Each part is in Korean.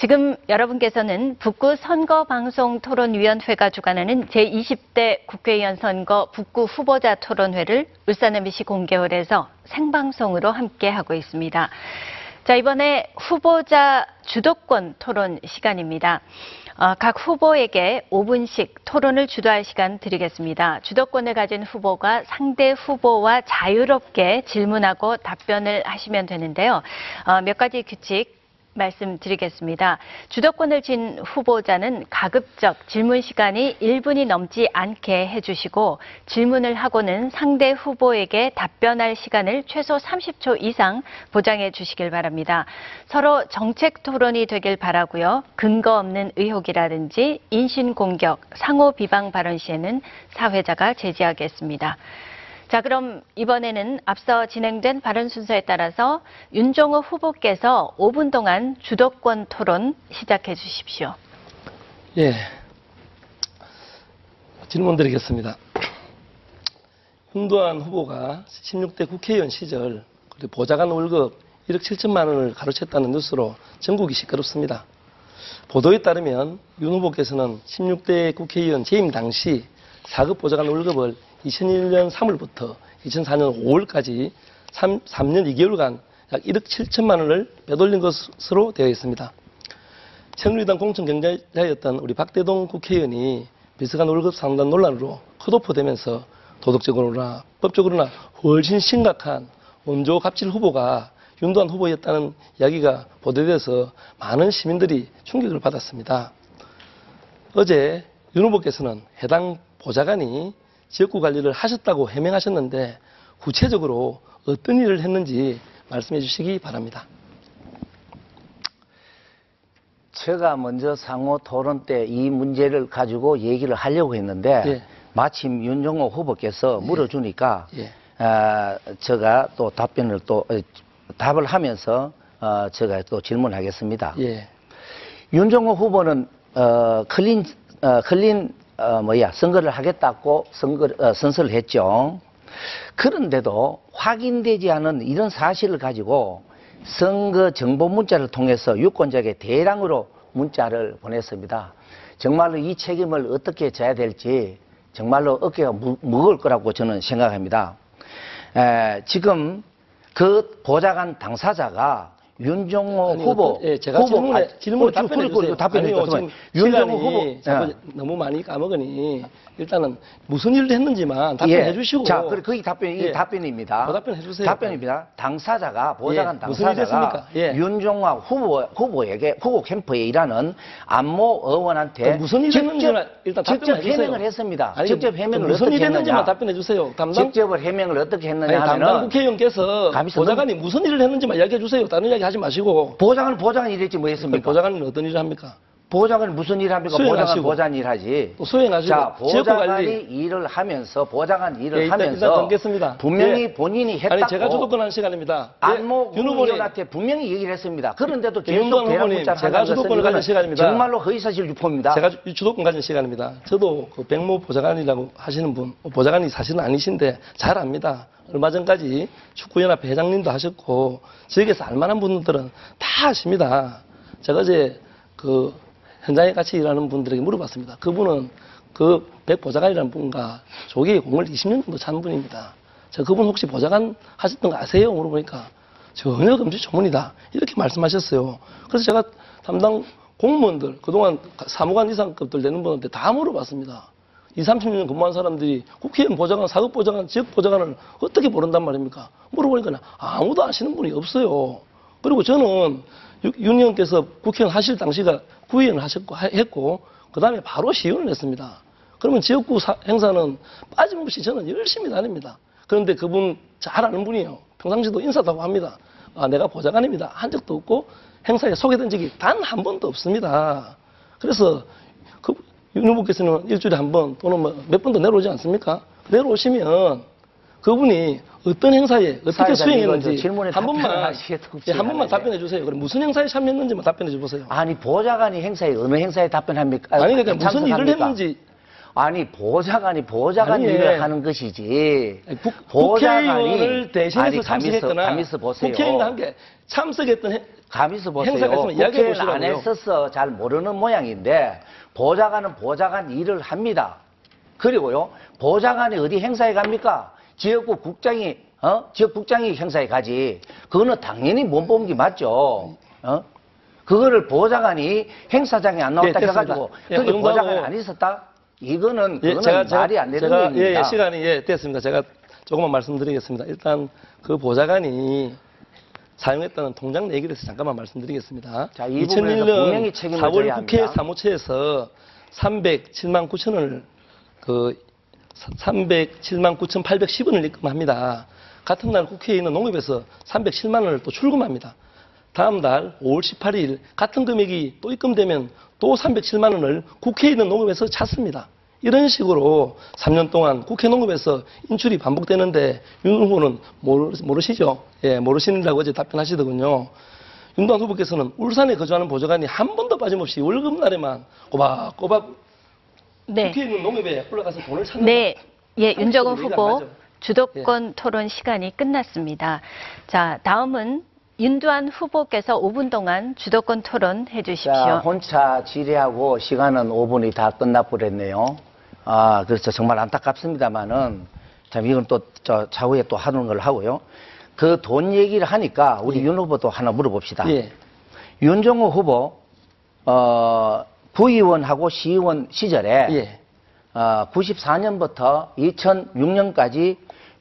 지금 여러분께서는 북구 선거방송토론위원회가 주관하는 제20대 국회의원 선거 북구 후보자 토론회를 울산 MBC 공개홀에서 생방송으로 함께하고 있습니다. 자, 이번에 후보자 주도권 토론 시간입니다. 어, 각 후보에게 5분씩 토론을 주도할 시간 드리겠습니다. 주도권을 가진 후보가 상대 후보와 자유롭게 질문하고 답변을 하시면 되는데요. 어, 몇 가지 규칙 말씀드리겠습니다. 주도권을 쥔 후보자는 가급적 질문 시간이 1분이 넘지 않게 해주시고 질문을 하고는 상대 후보에게 답변할 시간을 최소 30초 이상 보장해 주시길 바랍니다. 서로 정책 토론이 되길 바라고요. 근거 없는 의혹이라든지 인신 공격, 상호 비방 발언 시에는 사회자가 제지하겠습니다. 자, 그럼 이번에는 앞서 진행된 발언 순서에 따라서 윤종호 후보께서 5분 동안 주도권 토론 시작해 주십시오. 예. 질문 드리겠습니다. 윤도한 후보가 16대 국회의원 시절 보좌관 월급 1억 7천만 원을 가로챘다는 뉴스로 전국이 시끄럽습니다. 보도에 따르면 윤 후보께서는 16대 국회의원 재임 당시 4급 보좌관 월급을 2001년 3월부터 2004년 5월까지 3, 3년 2개월간 약 1억 7천만 원을 빼돌린 것으로 되어 있습니다. 새누리당 공천경쟁자였던 우리 박대동 국회의원이 비서관 월급 상단 논란으로 컷오프되면서 도덕적으로나 법적으로나 훨씬 심각한 원조 갑질 후보가 윤도한 후보였다는 이야기가 보도돼서 많은 시민들이 충격을 받았습니다. 어제 윤 후보께서는 해당 보좌관이 지역구 관리를 하셨다고 해명하셨는데 구체적으로 어떤 일을 했는지 말씀해 주시기 바랍니다. 제가 먼저 상호 토론 때 이 문제를 가지고 얘기를 하려고 했는데 예. 마침 윤종호 후보께서 물어주니까 예. 아, 제가 또 답변을 또 어, 답을 하면서 어, 제가 또 질문하겠습니다. 예. 윤종오 후보는 어, clean 어, clean 어, 뭐야 선거를 하겠다고 선거 어, 선서를 했죠. 그런데도 확인되지 않은 이런 사실을 가지고 선거 정보 문자를 통해서 유권자에게 대량으로 문자를 보냈습니다. 정말로 이 책임을 어떻게 져야 될지 정말로 어깨가 무, 무거울 거라고 저는 생각합니다. 에, 지금 그 보좌관 당사자가 윤종오 아니, 후보. 어떤- 예, 제가 후보, 질문에 아, 질문에 어, 지금 답변해 주세요. 답변해 아니요, 윤종호 시간이 후보. 예. 너무 많이 까먹으니 일단은 무슨 일을 했는지만 답변해 예. 주시고 자, 그, 그게 답변, 이 예. 답변입니다. 그 답변해 주세요. 답변입니다. 당사자가, 보좌관 예. 당사자가? 예. 윤종화 후보, 후보에게, 후보 캠프에 일하는 안모 의원한테 그 무슨 일 직접, 했는지만 일단 직접. 해명을 했습니다. 아니, 직접 해명을 무슨 일 했는지만. 답변해 주세요. 담당 직접 해명을 어떻게 아니, 했느냐 담당 하면은 국회의원께서 보좌관이 무슨 일을 했는지만 이야기해 주세요. 다른 이야기 하지 마시고 보좌관 일했지 뭐그 했습니까? 보좌관은 어떤 일을 합니까? 보좌관은 무슨 일 합니까? 보좌관. 보좌관 일 하지. 또 수행하시고 자, 보좌관이. 일을 하면서 보좌관 일을 예, 하면서 일단 넘겠습니다. 분명히 예. 본인이 했다고 아니 제가 주도권 하는 시간입니다. 안모 예, 윤 후보님 의원한테 분명히 얘기를 했습니다. 그런데도 예, 계속 후보님, 문자를 제가 주도권을 가진 시간입니다. 정말로 허위사실 유포입니다. 제가 주- 주도권 가진 시간입니다. 저도 그 백모 보좌관이라고 하시는 분, 뭐 보좌관이 사실은 아니신데 잘 압니다. 얼마 전까지 축구연합 회장님도 하셨고 지역에서 알만한 분들은 다 아십니다. 제가 어제 그 현장에 같이 일하는 분들에게 물어봤습니다. 그분은 그 백 보좌관이라는 분과 조기에 공을 20년 정도 찬 분입니다. 저 그분 혹시 보좌관 하셨던 거 아세요? 물어보니까 전혀 금지 조문이다. 이렇게 말씀하셨어요. 그래서 제가 담당 공무원들, 그동안 사무관 이상급들 되는 분한테 다 물어봤습니다. 2, 30년 근무한 사람들이 국회의원 보좌관, 사급 보좌관, 지역 보좌관을 어떻게 모른단 말입니까? 물어보니까 아무도 아시는 분이 없어요. 그리고 저는 유- 윤 의원께서 국회의원 하실 당시가 구의원 하셨고, 하- 했고, 그 다음에 바로 시의원을 했습니다. 그러면 지역구 사- 행사는 빠짐없이 저는 열심히 다닙니다. 그런데 그분 잘 아는 분이에요. 평상시도 인사도 합니다. 아, 내가 보좌관입니다. 한 적도 없고 행사에 소개된 적이 단 한 번도 없습니다. 그래서 그, 윤 후보께서는 일주일에 한 번 또는 뭐 몇 번도 내려오지 않습니까? 내려오시면 그분이 어떤 행사에 어떻게 수행했는지 저 질문에 한 번만 예, 한 번만 답변해 주세요. 그럼 무슨 행사에 참여했는지만 답변해 주세요. 아니 보좌관이 행사에 어느 행사에 답변합니까? 아니 그러니까 무슨 일을? 했는지 아니 보좌관이 보좌관 아니, 예. 일을 하는 것이지. 아니, 국, 보좌관이 대신해서 참석했거나 가만있어 보세요. 국회의원과 함께 참석했던 해- 감히서 보세요. 국회의원 안. 했어서 잘 모르는 모양인데 보좌관은 보좌관 일을 합니다. 그리고요 보좌관이 어디 행사에 갑니까? 지역구 국장이 어 지역 국장이 행사에 가지. 그거는 당연히 못본게 맞죠. 어? 그거를 보좌관이 행사장에 안 나왔다 예. 해가지고 예, 그게 보좌관이 안 있었다? 이거는 예, 그거는 말이 안 되는 제가. 예, 예, 시간이 예, 됐습니다. 제가 조금만 말씀드리겠습니다. 일단 그 보좌관이 사용했다는 통장 얘기를 해서 잠깐만 말씀드리겠습니다. 자, 이 부분에서 분명히 2001년 책임을 4월 져야 국회. 사무처에서 307만 9천 원을 그 307만 9,810원을 입금합니다. 같은 날 있는 농협에서 307만 원을 또 출금합니다. 다음 달 5월 18일 같은 금액이 또 입금되면 또 307만 원을 있는 농협에서 찾습니다. 이런 식으로 3년 동안 국회 농협에서 인출이 반복되는데 윤 후보는 모르, 모르시죠? 예, 모르신다고 어제 답변하시더군요. 윤도한 후보께서는 울산에 거주하는 보좌관이 한 번도 빠짐없이 월급날에만 꼬박꼬박 네. 국회에 있는 농협에 올라가서 돈을 찾는 네. 예, 얘기가 후보 맞죠? 예. 주도권 토론 시간이 끝났습니다. 자, 다음은 윤두한 후보께서 5분 동안 주도권 토론 해 주십시오. 자, 혼자 질의하고 시간은 5분이 다 끝나버렸네요. 아, 그래서 정말 안타깝습니다만은, 참, 이건 또, 저, 차후에 또 하는 걸 하고요. 그 돈 얘기를 하니까 우리 윤 후보도 하나 물어봅시다. 예. 윤정호 후보, 어, 부의원하고 시의원 시절에, 예. 어, 94년부터 2006년까지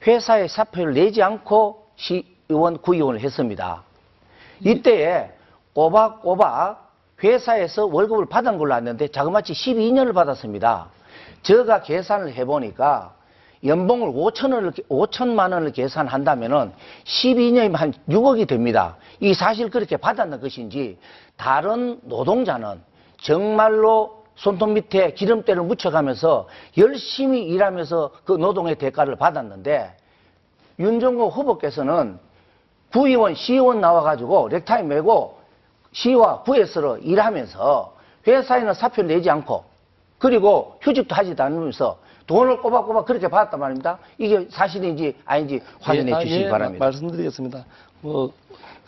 회사에 사표를 내지 않고 시의원, 구의원을 했습니다. 이때에 꼬박꼬박 회사에서 월급을 받은 걸로 알았는데 자그마치 12년을 받았습니다. 제가 계산을 해보니까 연봉을 5천 원을, 5천만 원을 계산한다면은 12년이면 한 6억이 됩니다. 이 사실 그렇게 받았는 것인지 다른 노동자는 정말로 손톱 밑에 기름때를 묻혀가면서 열심히 일하면서 그 노동의 대가를 받았는데 윤정호 후보께서는 구의원, 시의원 나와가지고 넥타이 메고 시와 구에서 일하면서 회사에는 사표를 내지 않고 그리고 휴직도 하지도 않으면서 돈을 꼬박꼬박 그렇게 받았단 말입니다. 이게 사실인지 아닌지 확인해 예, 아, 주시기 예, 바랍니다. 마- 말씀드리겠습니다. 뭐 자-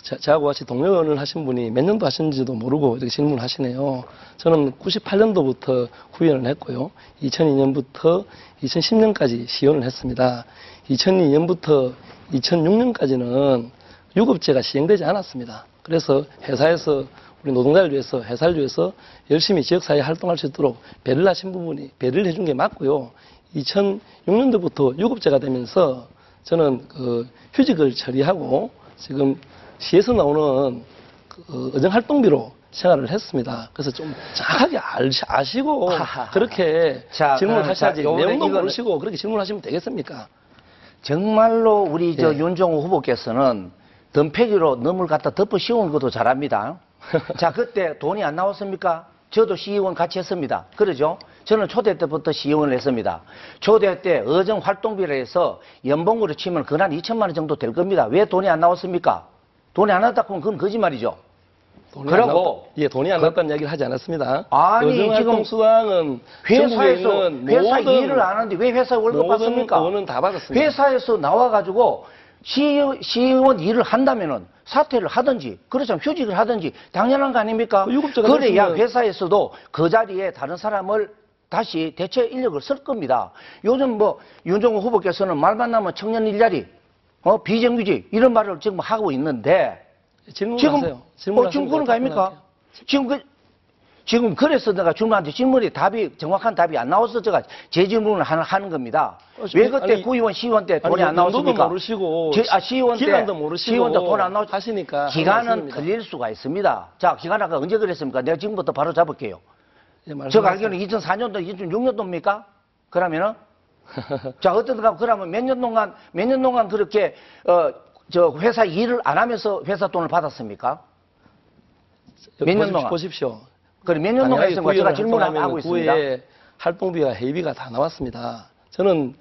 저하고 같이 동료를 하신 분이 몇 년도 하셨는지도 모르고 이렇게 질문을 하시네요. 저는 98년도부터 구의원을 했고요. 2002년부터 2010년까지 시연을 했습니다. 2002년부터 2006년까지는 유급제가 시행되지 않았습니다. 그래서 회사에서 우리 노동자를 위해서 회사를 위해서 열심히 지역사회 활동할 수 있도록 배를 하신 부분이 배를 해준 게 맞고요. 2006년도부터 유급제가 되면서 저는 그 휴직을 처리하고 지금 시에서 나오는 그 의정 활동비로 생활을 했습니다. 그래서 좀 정확하게 알- 아시고 하하하. 그렇게 자, 질문을 그럼 하셔야지 자, 요번에 내용도 이거는- 모르시고 그렇게 질문하시면 되겠습니까? 정말로 우리 저 예. 윤정호 후보께서는 덤패기로 너물 갖다 덮어 씌우는 것도 잘합니다. 자, 그때 돈이 안 나왔습니까? 저도 시의원 같이 했습니다. 그러죠? 저는 초대 때부터 시의원을 했습니다. 초대 때 의정 활동비를 해서 연봉으로 치면 그한 2천만 원 정도 될 겁니다. 왜 돈이 안 나왔습니까? 돈이 안 나왔다 그러면 그건 거짓말이죠. 돈이 그러고- 예, 돈이 안 나왔다는 이야기를 하지 않았습니다. 아니, 지금 전국에 회사에서 회사 모든 일을 안 하는데 왜 회사 월급 받습니까? 의원은 다 받았습니다. 회사에서 나와 가지고 시의원, 시의원 일을 한다면은 사퇴를 하든지 그렇지만 휴직을 하든지 당연한 거 아닙니까? 그 유급제가 그래야 됐으면- 회사에서도 그 자리에 다른 사람을 다시 대체 인력을 쓸 겁니다. 요즘 뭐 윤종호 후보께서는 말만 나면 청년 일자리, 어 비정규직 이런 말을 지금 하고 있는데 지금 하세요. 어, 지금 그런 거 아닙니까? 지금 그 지금 그래서 내가 질문한테 질문이 답이 정확한 답이 안 나와서 제가 제 질문을 하는, 하는 겁니다. 어, 왜 그때 아니, 구의원 시의원 때 돈이 아니, 안 나왔습니까? 모르시고 제- 아 시의원 때 기간도 모르시고 시의원 때 돈 안 나왔 하시니까 기간은. 틀릴 수가 있습니다. 자 기간 아까 언제 그랬습니까? 내가 지금부터 바로 잡을게요. 예, 말씀하세요. 제가 알기로는 2004년도 2006년도입니까? 그러면은 자 어떻든가 그러면 몇 년 동안 몇 년 동안 그렇게 어 저 회사 일을 안 하면서 회사 돈을 받았습니까? 몇년 보십시오, 동안? 보십시오. 그럼 몇 년 동안 했습니까? 제가 질문을 하고 있습니다. 구의 활동비와 회비가 다 나왔습니다. 저는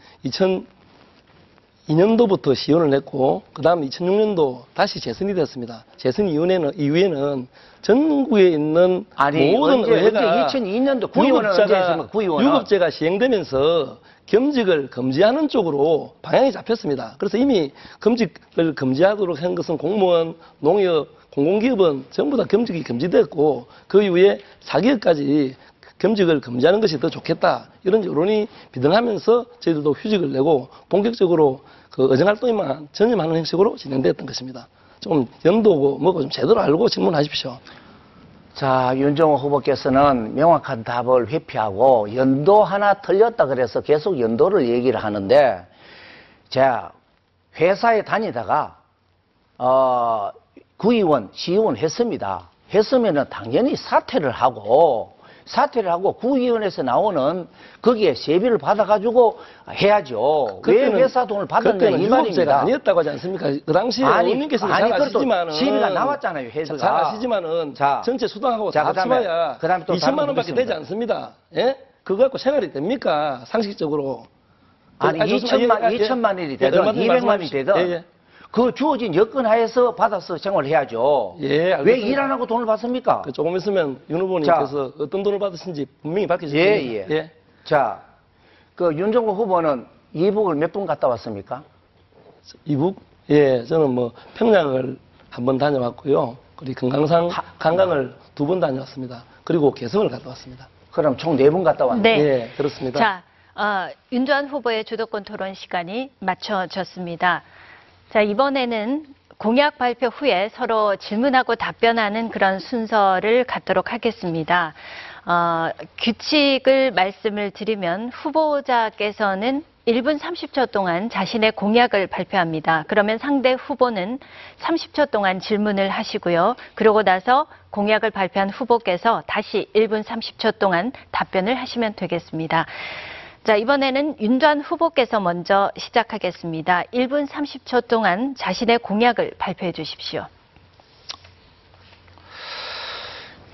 2002년도부터 시연을 냈고 그 다음 2006년도 다시 재선이 됐습니다. 재선 이후에는 이후에는 전국에 있는 아니, 모든 언제, 의회가 언제 2002년도 구의원은 언제 했습니까? 구의원은? 유급제가 시행되면서 겸직을 금지하는 쪽으로 방향이 잡혔습니다. 그래서 이미 겸직을 금지하도록 한 것은 공무원, 농협, 공공기업은 전부 다 겸직이 금지됐고 그 이후에 사기업까지 겸직을 금지하는 것이 더 좋겠다 이런 여론이 비등하면서 저희들도 휴직을 내고 본격적으로 그 의정활동에만 전념하는 형식으로 진행됐던 것입니다. 좀 연도고 뭐고 좀 제대로 알고 질문하십시오. 자, 윤정호 후보께서는 명확한 답을 회피하고 연도 하나 틀렸다 그래서 계속 연도를 얘기를 하는데, 자, 회사에 다니다가, 어, 구의원, 시의원 했습니다. 했으면은 당연히 사퇴를 하고, 사퇴를 하고 구의원에서 나오는 거기에 세비를 받아가지고 해야죠. 왜 그때는- 회사 돈을 받았냐 이 말입니다. 아니었다고 하지 않습니까? 그 당시에 아니, 의원님께서는 아니, 잘 아시지만은 세비가 나왔잖아요, 회사가. 잘 아시지만은 자, 전체 수당하고 자, 다 합쳐봐야 그다음에 또 2천만 다른 원밖에 거 되지. 않습니다. 예? 그거 갖고 생활이 됩니까? 상식적으로. 아니, 아니, 좋습니다. 2천만, 예, 예. 2천만 원이 예, 되든 얼마든지 200만 원이 말씀하십시오. 되든 예, 예. 그 주어진 여건 하에서 받아서 생활을 해야죠. 예, 왜 알겠습니다. 일안 하고 돈을 받습니까? 그 조금 있으면 윤 후보님께서 어떤 돈을 받으신지 분명히 밝혀질 예, 겁니다. 예. 자, 그 윤정호 후보는 이북을 몇분 갔다 왔습니까? 이북? 예, 저는 뭐 평양을 한 번 다녀왔고요. 그리고 금강산 하- 관광을 두 번 다녀왔습니다. 그리고 개성을 갔다 왔습니다. 그럼 총네분 갔다 왔네. 네. 예, 그렇습니다. 자, 어, 윤두한 후보의 주도권 토론 시간이 맞춰졌습니다. 자, 이번에는 공약 발표 후에 서로 질문하고 답변하는 그런 순서를 갖도록 하겠습니다. 어, 규칙을 말씀을 드리면 후보자께서는 1분 30초 동안 자신의 공약을 발표합니다. 그러면 상대 후보는 30초 동안 질문을 하시고요. 그러고 나서 공약을 발표한 후보께서 다시 1분 30초 동안 답변을 하시면 되겠습니다. 자, 이번에는 윤 전 후보께서 먼저 시작하겠습니다. 1분 30초 동안 자신의 공약을 발표해 주십시오.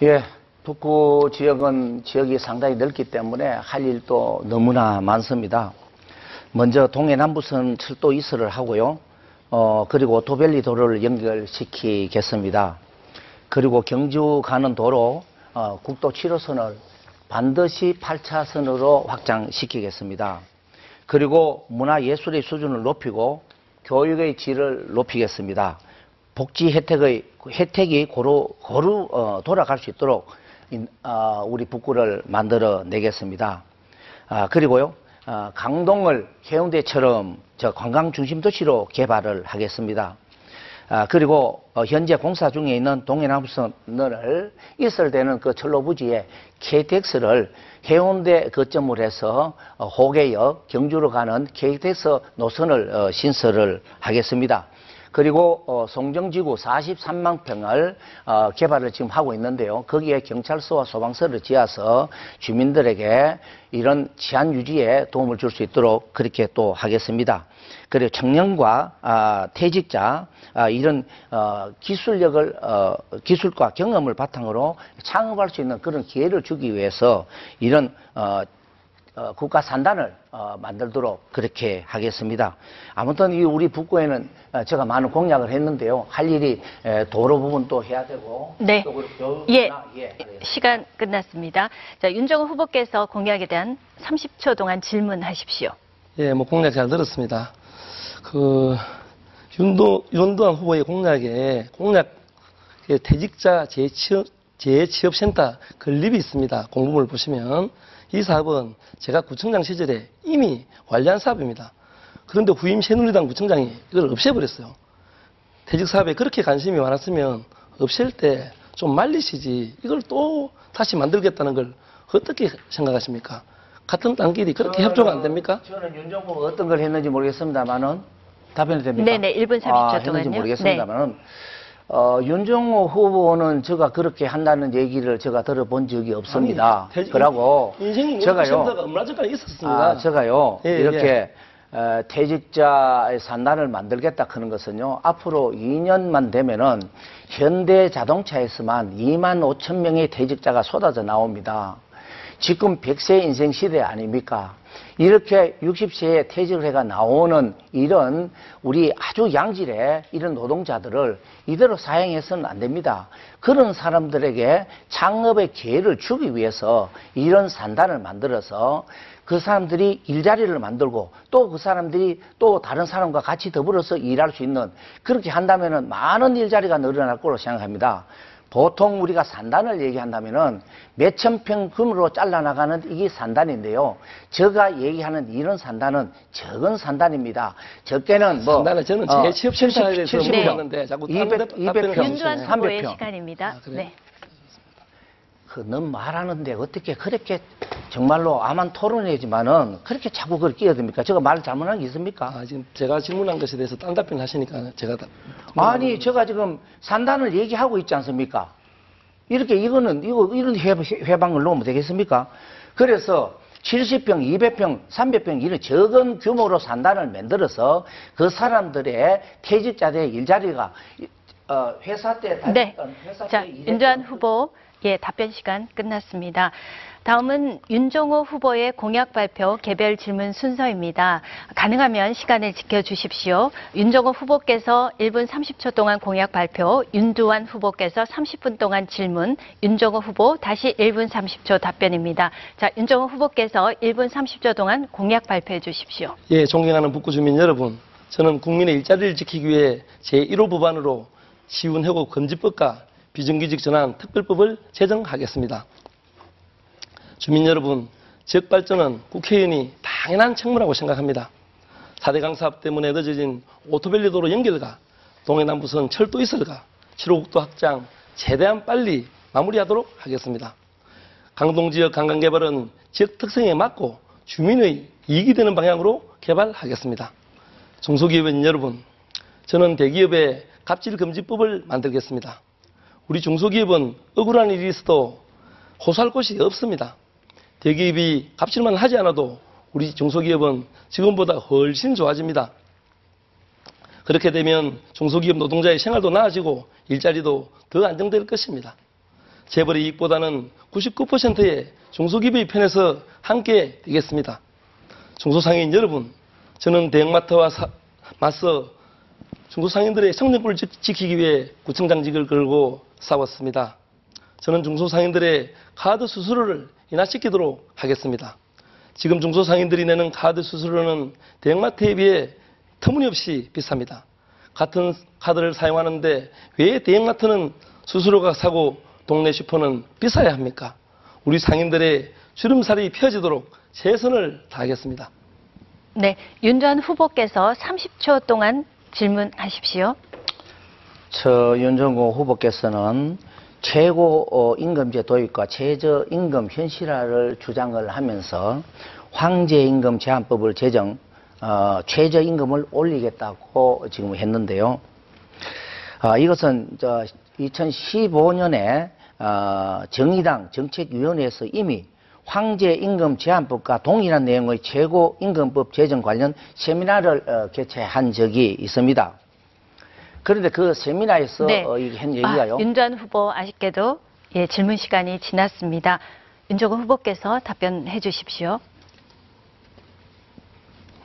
예, 북구 지역은 지역이 상당히 넓기 때문에 할 일도 너무나 많습니다. 먼저 동해남부선 철도 이설을 하고요. 어, 그리고 도벨리 도로를 연결시키겠습니다. 그리고 경주 가는 도로 어, 국도 7호선을 반드시 8차선으로 확장시키겠습니다. 그리고 문화예술의 수준을 높이고 교육의 질을 높이겠습니다. 복지 혜택의 혜택이 고루 고루 어, 돌아갈 수 있도록 인- 어, 우리 북구를 만들어 내겠습니다. 아, 그리고요 아, 강동을 해운대처럼 저 관광 중심 도시로 개발을 하겠습니다. 아, 그리고 어, 현재 공사 중에 있는 동해남선을 이설되는 그 철로 부지에 KTX를 해운대 거점으로 해서 어, 호계역 경주로 가는 KTX 노선을 어, 신설을 하겠습니다. 그리고 어, 송정지구 43만 평을 어, 개발을 지금 하고 있는데요. 거기에 경찰서와 소방서를 지어서 주민들에게 이런 치안 유지에 도움을 줄 수 있도록 그렇게 또 하겠습니다. 그리고 청년과 아, 퇴직자 아, 이런 어, 기술력을 어, 기술과 경험을 바탕으로 창업할 수 있는 그런 기회를 주기 위해서 이런 어, 어, 국가 산단을 어, 만들도록 그렇게 하겠습니다. 아무튼 이 우리 북구에는 어, 제가 많은 공약을 했는데요. 할 일이 에, 도로 부분도 해야 되고 네. 또 그리고 예. 교육이나, 예, 그래요. 시간 끝났습니다. 자, 윤정호 후보께서 공약에 대한 30초 동안 질문하십시오. 예, 뭐 공약 잘 들었습니다. 그 윤도 윤도한 후보의 공약에 공약 에 퇴직자 재취업 재취업센터 건립이 있습니다. 공부를 보시면 이 사업은 제가 구청장 시절에 이미 완료한 사업입니다. 그런데 후임 새누리당 구청장이 이걸 없애버렸어요. 퇴직 사업에 그렇게 관심이 많았으면 없앨 때 좀 말리시지 이걸 또 다시 만들겠다는 걸 어떻게 생각하십니까? 같은 땅끼리 그렇게 협조가 안 됩니까? 저는 윤정호가 어떤 걸 했는지 모르겠습니다만은 답변이 됩니까? 네네, 1분 30초 아, 동안요. 네. 모르겠습니다만은 어, 윤정호 후보는 제가 그렇게 한다는 얘기를 제가 들어본 적이 없습니다. 아니, 그러고 인생 제가요. 전까지 있었습니다. 아, 제가요. 예, 이렇게 어, 퇴직자의 산단을 만들겠다 하는 것은요. 앞으로 2년만 되면은 현대 자동차에서만 2만 5천 명의 퇴직자가 쏟아져 나옵니다. 지금 100세 인생 시대 아닙니까? 이렇게 60세에 퇴직을 해가 나오는 이런 우리 아주 양질의 이런 노동자들을 이대로 사용해서는 안 됩니다. 그런 사람들에게 창업의 기회를 주기 위해서 이런 산단을 만들어서 그 사람들이 일자리를 만들고 또 그 사람들이 또 다른 사람과 같이 더불어서 일할 수 있는 그렇게 한다면은 많은 일자리가 늘어날 거로 생각합니다. 보통 우리가 산단을 얘기한다면은 몇천 평 금으로 잘라나가는 이게 산단인데요. 제가 얘기하는 이런 산단은 적은 산단입니다. 적게는 뭐 산단은 저는 제 취업 실사에 대해서 물어봤는데 자꾸 200, 다른 데- 답변을 200평, 윤두환 300 후보의 평. 시간입니다. 아, 그래요? 네. 그넌 말하는데 어떻게 그렇게 정말로 암한 토론이지만은 그렇게 자꾸 그걸 끼어듭니까? 제가 말 잘못한 게 있습니까? 아, 지금 제가 질문한 것에 대해서 딴 답변을 하시니까 제가 다, 아니, 제가 지금 산단을 얘기하고 있지 않습니까? 이렇게 이거는, 이거, 이런 회, 회방을 놓으면 되겠습니까? 그래서 70평, 200평, 300평 이런 적은 규모로 산단을 만들어서 그 사람들의 퇴직자들의 일자리가 어, 회사 때 다- 네. 어, 회사 자, 때 윤두환 후보, 예, 답변 시간 끝났습니다. 다음은 윤종호 후보의 공약 발표 개별 질문 순서입니다. 가능하면 시간을 지켜주십시오. 윤종호 후보께서 1분 30초 동안 공약 발표, 윤두환 후보께서 30분 동안 질문, 윤종호 후보 다시 1분 30초 답변입니다. 자, 윤종호 후보께서 1분 30초 동안 공약 발표해 주십시오. 예, 존경하는 북구 주민 여러분, 저는 국민의 일자리를 지키기 위해 제1호 법안으로 시운해고 금지법과 비정규직 전환 특별법을 제정하겠습니다. 주민 여러분, 지역 발전은 국회의원이 당연한 책무라고 생각합니다. 4대 강 사업 때문에 늦어진 오토밸리 도로 연결과 동해남부선 철도 이설과 7호 국도 확장 최대한 빨리 마무리하도록 하겠습니다. 강동 지역 관광 개발은 지역 특성에 맞고 주민의 이익이 되는 방향으로 개발하겠습니다. 중소기업인 여러분, 저는 대기업의 갑질 금지법을 만들겠습니다. 우리 중소기업은 억울한 일이 있어도 호소할 곳이 없습니다. 대기업이 갑질만 하지 않아도 우리 중소기업은 지금보다 훨씬 좋아집니다. 그렇게 되면 중소기업 노동자의 생활도 나아지고 일자리도 더 안정될 것입니다. 재벌의 이익보다는 99%의 중소기업의 편에서 함께 되겠습니다. 중소상인 여러분, 저는 대형마트와 사- 맞서 중소상인들의 성장권을 지- 지키기 위해 구청장직을 걸고 싸웠습니다. 저는 중소상인들의 카드 수수료를 인하시키도록 하겠습니다. 지금 중소상인들이 내는 카드 수수료는 대형마트에 비해 터무니없이 비쌉니다. 같은 카드를 사용하는데 왜 대형마트는 수수료가 싸고 동네 슈퍼는 비싸야 합니까? 우리 상인들의 주름살이 펴지도록 최선을 다하겠습니다. 네, 윤두환 후보께서 30초 동안 질문하십시오. 저 윤정고 후보께서는 최고 어, 임금제 도입과 최저 임금 현실화를 주장을 하면서 황제 임금 제한법을 제정, 어, 최저 임금을 올리겠다고 지금 했는데요. 아, 이것은 저 2015년에 어, 정의당 정책위원회에서 이미 황제 임금 제한법과 동일한 내용의 최고 임금법 제정 관련 세미나를 어, 개최한 적이 있습니다. 그런데 그 세미나에서 어, 이게 한 얘기가요. 아, 윤두환 후보 아쉽게도 예, 질문 시간이 지났습니다. 윤종호 후보께서 답변해 주십시오.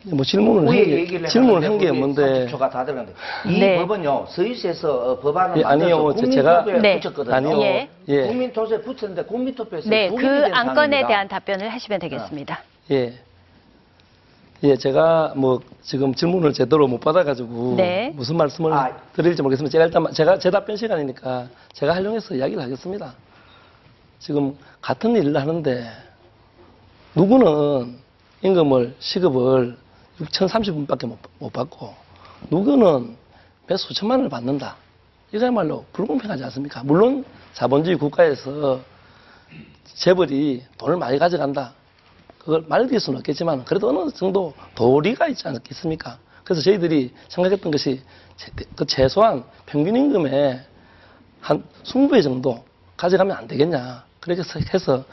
뭐 질문을 한 게, 질문을 한 게 뭔데 30초가 다 들어갔는데 이 네. 법은요 스위스에서 어, 법안을 예, 아니요. 제가- 국민투표에 네. 붙였거든요. 아니요. 예. 예. 국민투표에 붙였는데 국민투표에서 네, 그된 안건에. 대한 답변을 하시면 되겠습니다. 예. 예, 제가 뭐 지금 질문을 제대로 못 받아가지고 네. 무슨 말씀을 아. 드릴지 모르겠습니다. 제가 일단 제가 제 답변 시간이니까 제가 활용해서 이야기를 하겠습니다. 지금 같은 일을 하는데 누구는 임금을 시급을 6,030원밖에 못, 못 받고 누구는 몇 수천만 원을 받는다. 이거야말로 불공평하지 않습니까? 물론 자본주의 국가에서 재벌이 돈을 많이 가져간다. 그걸 말릴 수는 없겠지만 그래도 어느 정도 도리가 있지 않겠습니까? 그래서 저희들이 생각했던 것이 제- 그 최소한 평균 임금의 한 20배 정도 가져가면 안 되겠냐. 그렇게 해서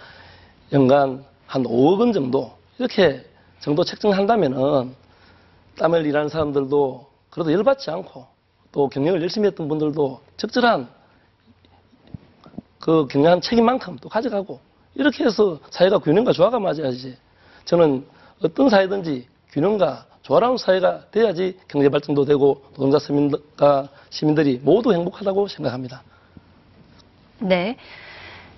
연간 한 5억 원 정도 이렇게 정도 책정한다면은 땀을 일하는 사람들도 그래도 열받지 않고 또 경영을 열심히 했던 분들도 적절한 그 경영한 책임만큼 또 가져가고 이렇게 해서 사회가 균형과 조화가 맞아야지. 저는 어떤 사회든지 균형과 조화로운 사회가 돼야지 경제 발전도 되고 노동자 시민과 시민들이 모두 행복하다고 생각합니다. 네.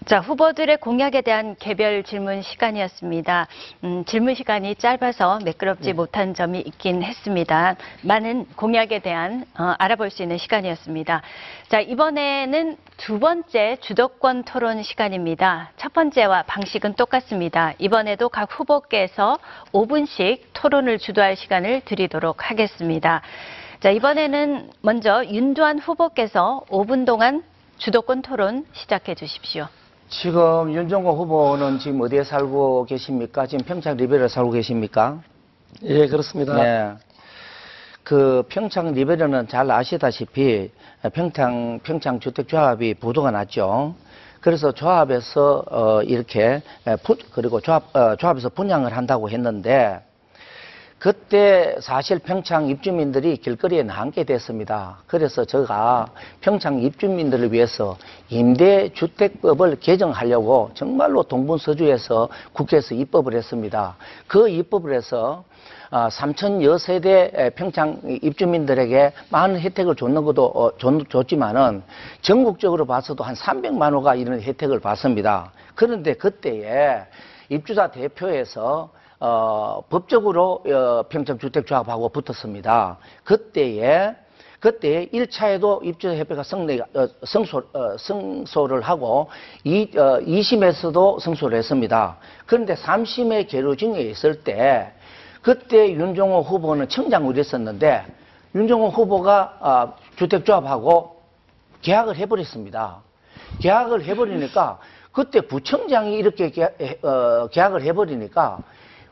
자, 후보들의 공약에 대한 개별 질문 시간이었습니다. 음, 질문 시간이 짧아서 매끄럽지 못한 점이 있긴 했습니다. 많은 공약에 대한 어, 알아볼 수 있는 시간이었습니다. 자, 이번에는 두 번째 주도권 토론 시간입니다. 첫 번째와 방식은 똑같습니다. 이번에도 각 후보께서 5분씩 토론을 주도할 시간을 드리도록 하겠습니다. 자, 이번에는 먼저 윤두한 후보께서 5분 동안 주도권 토론 시작해 주십시오. 지금 윤종호 후보는 지금 어디에 살고 계십니까? 지금 평창 리베리에 살고 계십니까? 예, 그렇습니다. 네. 그 평창 리베리는 잘 아시다시피 평창 평창 주택 조합이 부도가 났죠. 그래서 조합에서 어 이렇게 그리고 조합 어, 조합에서 분양을 한다고 했는데 그때 사실 평창 입주민들이 길거리에 나앉게 됐습니다. 그래서 제가 평창 입주민들을 위해서 임대주택법을 개정하려고 정말로 동분서주에서 국회에서 입법을 했습니다. 그 입법을 해서 아, 3천여 세대 평창 입주민들에게 많은 혜택을 줬는 것도 어, 줬- 줬지만은 전국적으로 봐서도 한 300만 호가 이런 혜택을 받습니다. 그런데 그때에 입주자 대표에서 어, 법적으로 어, 평창주택조합하고 붙었습니다. 그때에 그때 1차에도 입주협회가 승리, 어, 승소, 어, 승소를 하고 이, 어, 2심에서도 승소를 했습니다. 그런데 3심의 계류 중에 있을 때 그때 윤종호 후보는 청장으로 있었는데 윤종호 후보가 아, 주택조합하고 계약을 해버렸습니다. 계약을 해버리니까 그때 부청장이 이렇게 계약, 어, 계약을 해버리니까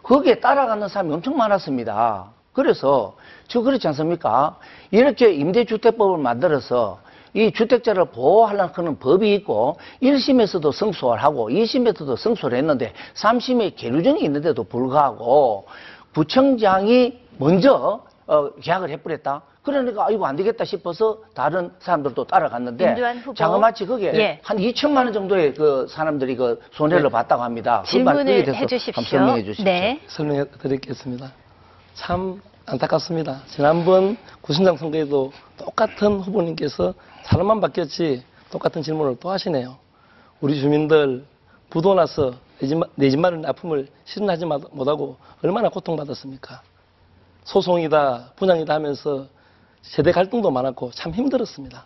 거기에 따라가는 사람이 엄청 많았습니다. 그래서 저 그렇지 않습니까? 이렇게 임대주택법을 만들어서 이 주택자를 보호하려는 그런 법이 있고 1심에서도 승소를 하고 2심에서도 승소를 했는데 3심에 계류정이 있는데도 불구하고 부청장이 먼저 어, 계약을 해버렸다. 그러니까 이거 안 되겠다 싶어서 다른 사람들도 따라갔는데. 자그마치 그게 예. 한 2천만 원 정도의 그 사람들이 그 손해를 봤다고 합니다. 그 질문을 대해서 해주십시오. 설명해 주십시오. 네. 설명해 드리겠습니다. 참 안타깝습니다. 지난번 구순장 선거에도 똑같은 후보님께서 사람만 바뀌었지 똑같은 질문을 또 하시네요. 우리 주민들 부도 나서 내 집, 내 집마련 아픔을 실현하지 마- 못하고 얼마나 고통받았습니까? 소송이다, 분양이다 하면서 세대 갈등도 많았고 참 힘들었습니다.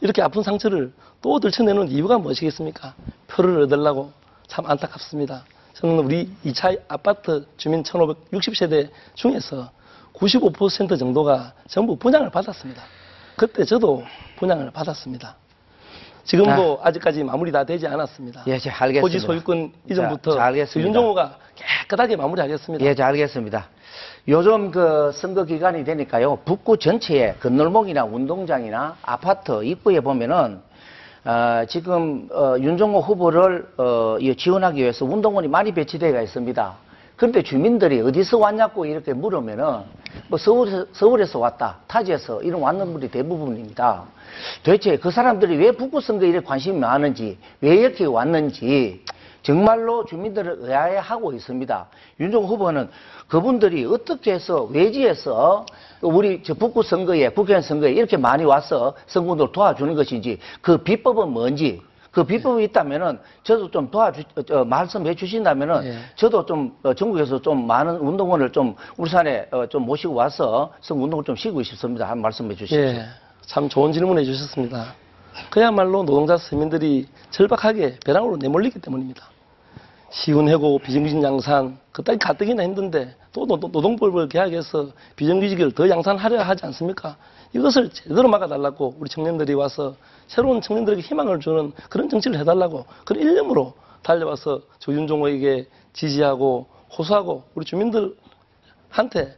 이렇게 아픈 상처를 또 들춰내는 이유가 무엇이겠습니까? 표를 얻으려고 참 안타깝습니다. 저는 우리 2차 아파트 주민 1560세대 중에서 95% 정도가 전부 분양을 받았습니다. 그때 저도 분양을 받았습니다. 지금도 아. 직까지 마무리 다 되지 않았습니다. 예, 제 알겠습니다. 토지 소유권 이전부터 자, 자, 알겠습니다. 윤종호가 깨끗하게 마무리하겠습니다. 예, 잘 알겠습니다. 요즘 그 선거 기간이 되니까요, 북구 전체에 건널목이나 운동장이나 아파트 입구에 보면은 어, 지금 어, 윤종호 후보를 어, 이 지원하기 위해서 운동원이 많이 배치되어 있습니다. 그런데 주민들이 어디서 왔냐고 이렇게 물으면은 뭐 서울에서, 서울에서 왔다, 타지에서 이런 왔는 분이 대부분입니다. 도대체 그 사람들이 왜 북구 선거에 관심이 많은지, 왜 이렇게 왔는지 정말로 주민들을 의아해하고 있습니다. 윤종 후보는 그분들이 어떻게 해서 외지에서 우리 저 북구 선거에 국회의원 선거에 이렇게 많이 와서 선거운동을 도와주는 것인지 그 비법은 뭔지 그 비법이 있다면은 저도 좀 도와주 어, 어, 말씀해 주신다면은 예. 저도 좀 어, 전국에서 좀 많은 운동원을 좀 울산에 어, 좀 모시고 와서 선거 운동을 좀 시키고 싶습니다. 한 말씀해 주십시오. 예, 참 좋은 질문해 주셨습니다. 그야말로 노동자 서민들이 절박하게 배낭으로 내몰리기 때문입니다. 시군 해고, 비정규직 양산, 그따위 가뜩이나 힘든데 또 노- 노동법을 개혁해서 비정규직을 더 양산하려 하지 않습니까? 이것을 제대로 막아달라고 우리 청년들이 와서 새로운 청년들에게 희망을 주는 그런 정치를 해달라고 그런 일념으로 달려와서 조윤종호에게 지지하고 호소하고 우리 주민들한테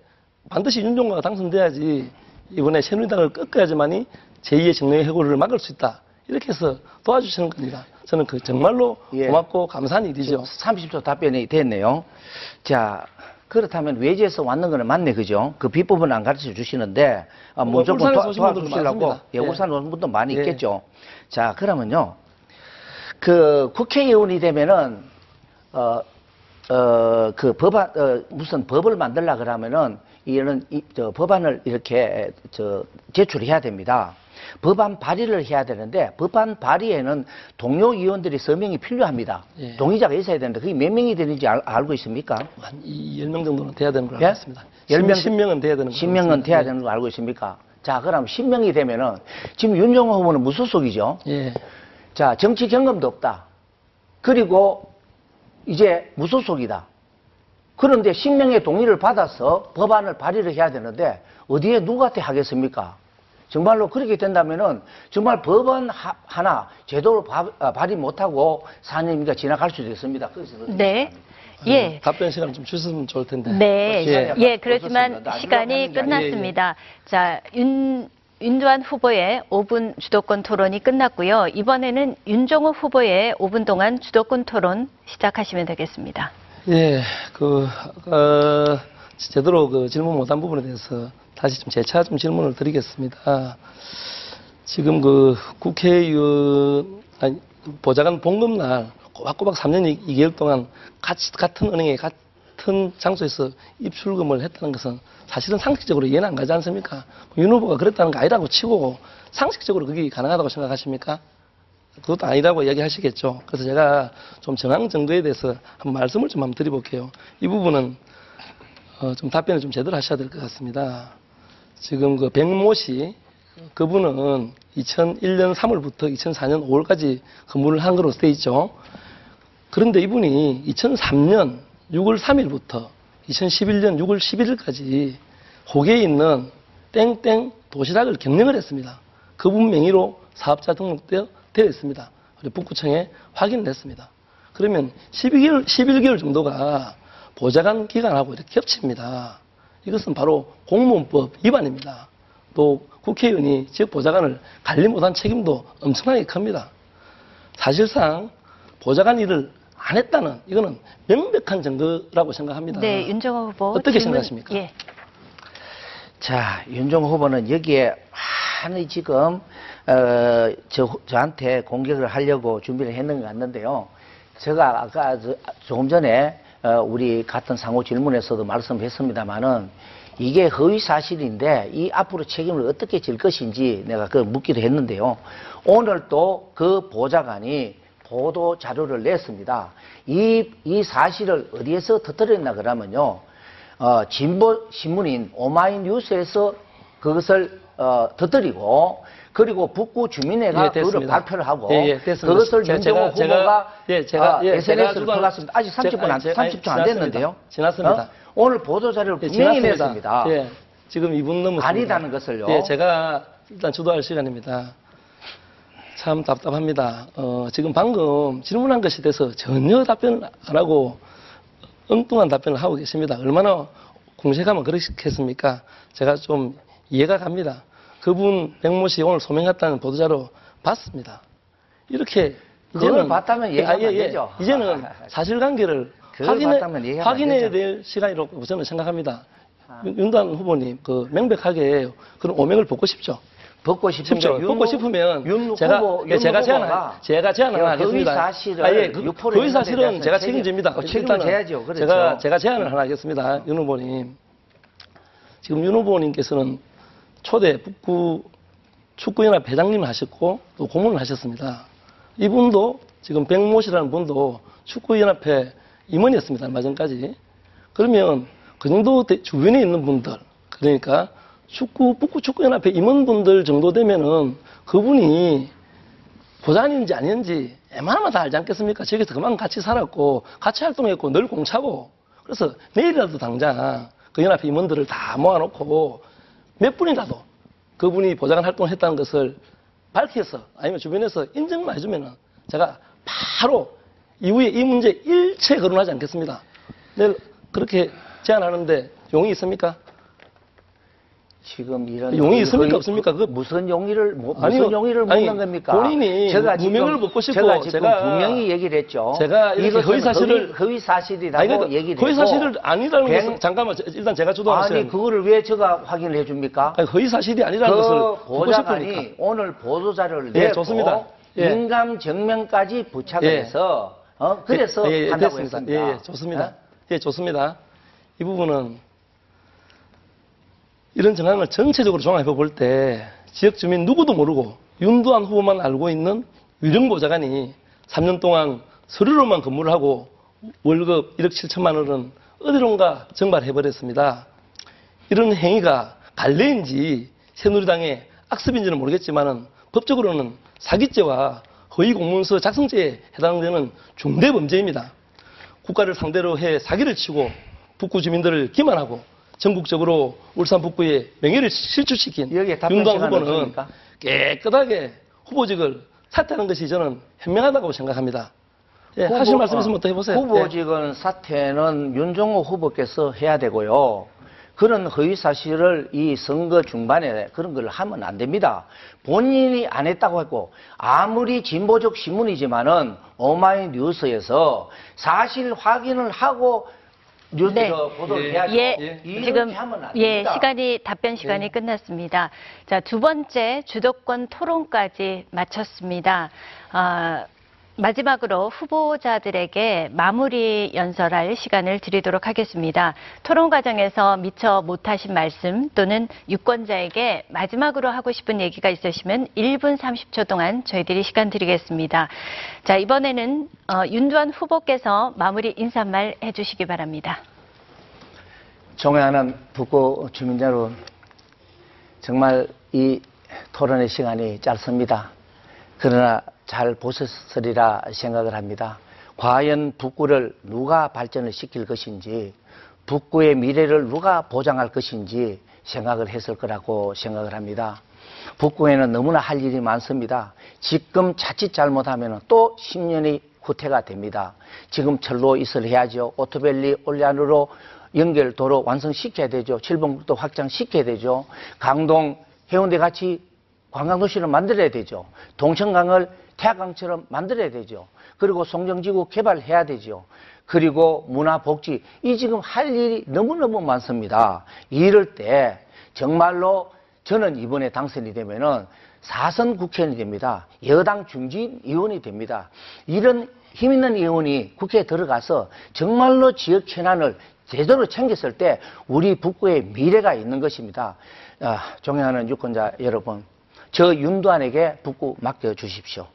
반드시 윤종호가 당선돼야지 이번에 새누리당을 꺾어야지만이 제2의 정례 해고를 막을 수 있다. 이렇게 해서 도와주시는 겁니다. 저는 그 정말로 예. 고맙고 감사한 일이죠. 30초 답변이 됐네요. 자, 그렇다면 외지에서 왔는 거는 맞네, 그죠? 그 비법은 안 가르쳐 주시는데, 아, 뭐, 무조건 도와- 오신 도와주시려고. 예, 예. 울산 오는 분도 많이 예. 있겠죠. 자, 그러면요. 그 국회의원이 되면은 어, 어, 그 법안, 어, 무슨 법을 만들라 그러면은, 이는, 이, 저, 법안을 이렇게, 저, 제출해야 됩니다. 법안 발의를 해야 되는데, 법안 발의에는 동료 의원들의 서명이 필요합니다. 예. 동의자가 있어야 되는데, 그게 몇 명이 되는지 알, 알고 있습니까? 한 10명 정도는 돼야 되는 걸로 예? 알고 있습니다. 열 명? 10명은 돼야 되는 걸로 10명은 알고 돼야. 되는 거 알고 있습니까? 자, 그럼 10명이 되면은, 지금 윤종호 후보는 무소속이죠? 예. 자, 정치 경험도 없다. 그리고 이제 무소속이다. 그런데 신명의 동의를 받아서 법안을 발의를 해야 되는데 어디에 누구한테 하겠습니까? 정말로 그렇게 된다면은 정말 법안 하, 나 제대로 바- 아, 발의 못하고 4년이가 지나갈 수도 있습니다. 네. 예. 답변 시간 좀 주셨으면 좋을 텐데. 네, 예, 예, 그렇지만. 시간이 나중에 하는 게 끝났습니다. 자, 윤, 윤두한 후보의 5분 주도권 토론이 끝났고요. 이번에는 윤종호 후보의 5분 동안 주도권 토론 시작하시면 되겠습니다. 예, 그, 어, 제대로 그 질문 못한 부분에 대해서 다시 좀 재차 좀 질문을 드리겠습니다. 지금 그 국회의원, 아니, 보좌관 봉급날 꼬박꼬박 3년 2개월 동안 같이, 같은 은행에 같 은 장소에서 입출금을 했다는 것은 사실은 상식적으로 이해는 안 가지 않습니까? 윤 후보가 그랬다는 거 아니라고 치고 상식적으로 그게 가능하다고 생각하십니까? 그것도 아니라고 이야기하시겠죠. 그래서 제가 좀 정황 정도에 대해서 한 말씀을 좀 한번 드려볼게요. 이 부분은 어, 좀 답변을 좀 제대로 하셔야 될 것 같습니다. 지금 그 백모 씨 그분은 2001년 3월부터 2004년 5월까지 근무를 한 거로 돼 있죠. 그런데 이분이 2003년 6월 3일부터 2011년 6월 11일까지 호계에 있는 땡땡 도시락을 경영을 했습니다. 그분 명의로 사업자 등록되어 되어 있습니다. 우리 북구청에 확인을 했습니다. 그러면 12개월, 11개월 정도가 보좌관 기간하고 이렇게 겹칩니다. 이것은 바로 공무원법 위반입니다. 또 국회의원이 지역 보좌관을 관리 못한 책임도 엄청나게 큽니다. 사실상 보좌관 일을 안 했다는 이거는 명백한 증거라고 생각합니다. 네, 윤종호 후보. 어떻게 질문- 생각하십니까? 예. 자, 윤종호 후보는 여기에 많이 지금, 어, 저, 저한테 공격을 하려고 준비를 했는 것 같는데요. 제가 아까 저- 조금 전에, 어, 우리 같은 상호 질문에서도 말씀했습니다만은 이게 허위 사실인데 이 앞으로 책임을 어떻게 질 것인지 내가 그 묻기도 했는데요. 오늘 또 그 보좌관이 보도 자료를 냈습니다. 이, 이 사실을 어디에서 터뜨렸나 그러면요. 어, 진보 신문인 오마이뉴스에서 그것을 어, 터뜨리고 그리고 북구 주민회가 예, 그거를. 발표를 하고 예, 예. 그것을 윤정호 제가- 후보가 예, 제가- 어, 예, 제가 SNS를 주도한- 올랐습니다. 아직 30분 제가- 안, 아니, 30초 안. 됐는데요. 지났습니다. 어? 오늘 보도 자료를 예, 분명히. 냈습니다. 예, 지금 2분 넘었습니다. 아니다는 것을요. 예, 제가 일단 주도할 시간입니다. 참 답답합니다. 어, 지금 방금 질문한 것에 대해서 전혀 답변을 안 하고 엉뚱한 답변을 하고 계십니다. 얼마나 공색하면 그렇겠습니까? 제가 좀 이해가 갑니다. 그분 백모 씨 오늘 소명했다는 보도자료 봤습니다. 이렇게 그걸 봤다면 얘기하면 안 되죠. 이제는 사실관계를 확인해, 확인해야. 될 시간이라고 저는 생각합니다. 윤- 윤단 후보님, 그 명백하게 그런 오명을 벗고 싶죠. 벗고 싶은. 게 벗고 싶으면 윤 제가 후보, 예, 윤 제가 제안 제가 제안 하나 허위 하겠습니다. 사실을 아, 예, 그, 데 사실은 제가 책임- 책임집니다. 어, 책임을 져야죠. 그렇죠. 제가 제가 제안을 하나 하겠습니다. 윤 후보님. 지금 윤 후보님께서는 초대 북구 축구연합 회장님을 하셨고 또 고문을 하셨습니다. 이분도 지금 백모 씨라는 분도 축구연합회 임원이었습니다. 얼마 전까지. 그러면 그 정도 대- 주변에 있는 분들 그러니까 축구 북구 축구연합회 임원분들 정도 되면은 그분이 보좌관인지 아닌지 웬만하면 다 알지 않겠습니까? 저기서 그만 같이 살았고 같이 활동했고 늘 공차고 그래서 내일이라도 당장 그 연합회 임원들을 다 모아놓고 몇 분이라도 그분이 보좌관 활동을 했다는 것을 밝혀서 아니면 주변에서 인정만 해주면은 제가 바로 이후에 이 문제 일체 거론하지 않겠습니다. 내일 그렇게 제안하는데 용이 있습니까? 지금 이런 용이 있습니까? 없습니까? 그- 무슨 용의를 뭐- 무슨 아니요. 용의를 아니, 묻는 겁니까? 본인이 제가 지금 무명을 벗고 싶고 제가 지금 제가- 분명히 얘기를 했죠. 제가 이것은 허위 사실을- 허위, 허위 사실이라고 아니, 그러니까 얘기를 했고 사실을 아니라는 백- 것은 잠깐만 저- 일단 제가 주도하겠어요. 아니 그거를 왜 제가 확인을 해줍니까? 아니, 거의 사실이 아니라는 것을 그 보고 보좌관이 싶으니까. 오늘 보도 자료를 예, 내고 좋습니다. 예. 인감 정명까지 부착을 예. 해서 어, 그래서 예, 예, 한다고 됐습니다. 했습니다. 예, 예, 좋습니다. 어? 예, 좋습니다. 이 부분은 이런 정황을 전체적으로 종합해 볼 때 지역 주민 누구도 모르고 윤두한 후보만 알고 있는 유령 보좌관이 3년 동안 서류로만 근무를 하고 월급 1억 7천만 원은 어디론가 증발해 버렸습니다. 이런 행위가 관례인지 새누리당의 악습인지는 모르겠지만은 법적으로는 사기죄와 허위 공문서 작성죄에 해당되는 중대 범죄입니다. 국가를 상대로 해 사기를 치고 북구 주민들을 기만하고 전국적으로 울산 북구의 명예를 실추시킨 시간 후보는? 깨끗하게 후보직을 사퇴하는 것이 저는 현명하다고 생각합니다. 예, 후보- 하실 말씀 있으면 또 해보세요. 예. 후보직은 사퇴는 윤종호 후보께서 해야 되고요. 그런 허위 사실을 이 선거 중반에 그런 걸 하면 안 됩니다. 본인이 안 했다고 했고 아무리 진보적 신문이지만은 오마이뉴스에서 사실 확인을 하고 뉴스 네. 보도를 예. 해야죠. 예, 이렇게 지금 하면 안 예. 시간이 답변 시간이 끝났습니다. 자 두 번째 주도권 토론까지 마쳤습니다. 아, 마지막으로 후보자들에게 마무리 연설할 시간을 드리도록 하겠습니다. 토론 과정에서 미처 못하신 말씀 또는 유권자에게 마지막으로 하고 싶은 얘기가 있으시면 1분 30초 동안 저희들이 시간 드리겠습니다. 자, 이번에는 어, 윤두환 후보께서 마무리 인사말 해주시기 바랍니다. 존경하는 북구 주민 여러분, 정말 이 토론의 시간이 짧습니다. 그러나 잘 보셨으리라 생각을 합니다. 과연 북구를 누가 발전을 시킬 것인지, 북구의 미래를 누가 보장할 것인지 생각을 했을 거라고 생각을 합니다. 북구에는 너무나 할 일이 많습니다. 지금 자칫 잘못하면 또 10년이 후퇴가 됩니다. 지금 철로 있을 해야죠. 오토밸리 올리안으로 연결 도로 완성시켜야 되죠. 칠봉국도 확장시켜야 되죠. 강동 해운대 같이 관광도시를 만들어야 되죠. 동천강을 태화강처럼 만들어야 되죠. 그리고 송정지구 개발해야 되죠. 그리고 문화복지 이 지금 할 일이 너무너무 많습니다. 이럴 때 정말로 저는 이번에 당선이 되면은 사선 국회의원이 됩니다. 여당 중진 의원이 됩니다. 이런 힘 있는 의원이 국회에 들어가서 정말로 지역 현안을 제대로 챙겼을 때 우리 북구의 미래가 있는 것입니다. 아, 존경하는 유권자 여러분, 저 윤두환에게 북구 맡겨주십시오.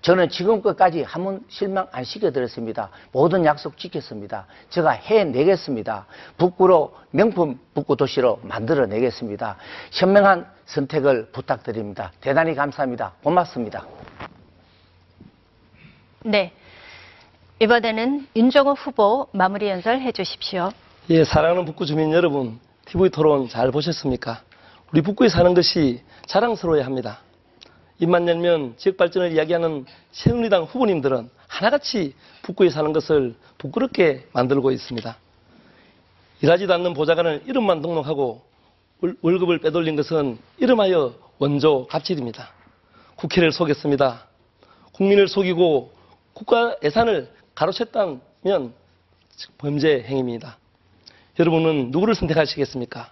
저는 지금까지 한 번 실망 안 시켜드렸습니다. 모든 약속 지켰습니다. 제가 해내겠습니다. 북구로 명품 북구 도시로 만들어내겠습니다. 현명한 선택을 부탁드립니다. 대단히 감사합니다. 고맙습니다. 네. 이번에는 윤정호 후보 마무리 연설 해 주십시오. 예, 사랑하는 북구 주민 여러분, TV 토론 잘 보셨습니까? 우리 북구에 사는 것이 자랑스러워야 합니다. 입만 열면 지역 발전을 이야기하는 새누리당 후보님들은 하나같이 북구에 사는 것을 부끄럽게 만들고 있습니다. 일하지도 않는 보좌관을 이름만 등록하고 월- 월급을 빼돌린 것은 이름하여 원조 갑질입니다. 국회를 속였습니다. 국민을 속이고 국가 예산을 가로챘다면 범죄 행위입니다. 여러분은 누구를 선택하시겠습니까?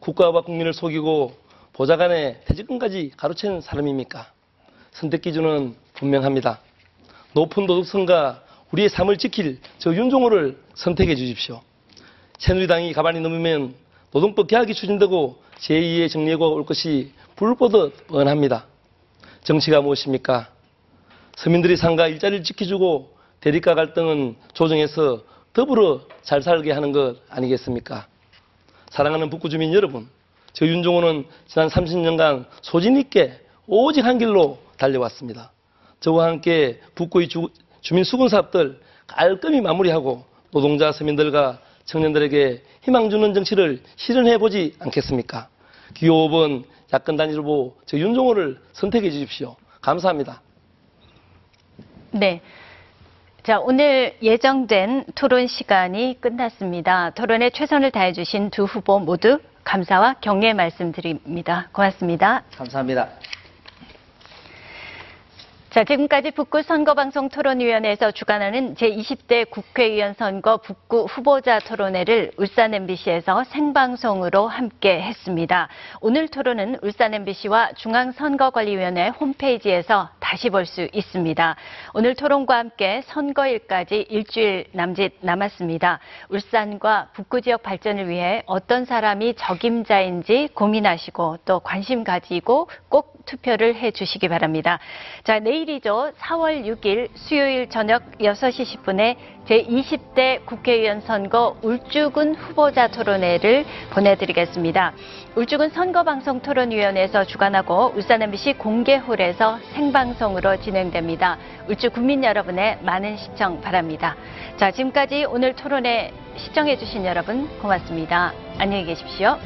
국가와 국민을 속이고 보좌관의 퇴직금까지 가로챈 사람입니까? 선택 기준은 분명합니다. 높은 도덕성과 우리의 삶을 지킬 저 윤종호를 선택해 주십시오. 새누리당이 가만히 넘으면 노동법 개혁이 추진되고 제2의 정례가 올 것이 불보듯 뻔합니다. 정치가 무엇입니까? 서민들의 삶과 일자리를 지켜주고 대립과 갈등은 조정해서 더불어 잘 살게 하는 것 아니겠습니까? 사랑하는 북구 주민 여러분, 저 윤종호는 지난 30년간 소진 있게 오직 한 길로 달려왔습니다. 저와 함께 북구의 주, 주민 수군 사업들 깔끔히 마무리하고 노동자 서민들과 청년들에게 희망 주는 정치를 실현해 보지 않겠습니까? 기호 5번 야권 단일 후보 저 윤종호를 선택해 주십시오. 감사합니다. 네. 자, 오늘 예정된 토론 시간이 끝났습니다. 토론에 최선을 다해 주신 두 후보 모두 감사와 격려의 말씀드립니다. 고맙습니다. 감사합니다. 자, 지금까지 북구 선거방송 토론위원회에서 주관하는 제20대 국회의원 선거 북구 후보자 토론회를 울산 MBC에서 생방송으로 함께 했습니다. 오늘 토론은 울산 MBC와 중앙선거관리위원회 홈페이지에서 다시 볼 수 있습니다. 오늘 토론과 함께 선거일까지 일주일 남짓 남았습니다. 울산과 북구 지역 발전을 위해 어떤 사람이 적임자인지 고민하시고 또 관심 가지고 꼭 투표를 해 주시기 바랍니다. 자, 내일이죠. 4월 6일 수요일 저녁 6시 10분에 제20대 국회의원 선거 울주군 후보자 토론회를 보내드리겠습니다. 울주군 선거방송 토론위원회에서 주관하고 울산 MBC 공개홀에서 생방송으로 진행됩니다. 울주 국민 여러분의 많은 시청 바랍니다. 자, 지금까지 오늘 토론회 시청해주신 여러분 고맙습니다. 안녕히 계십시오.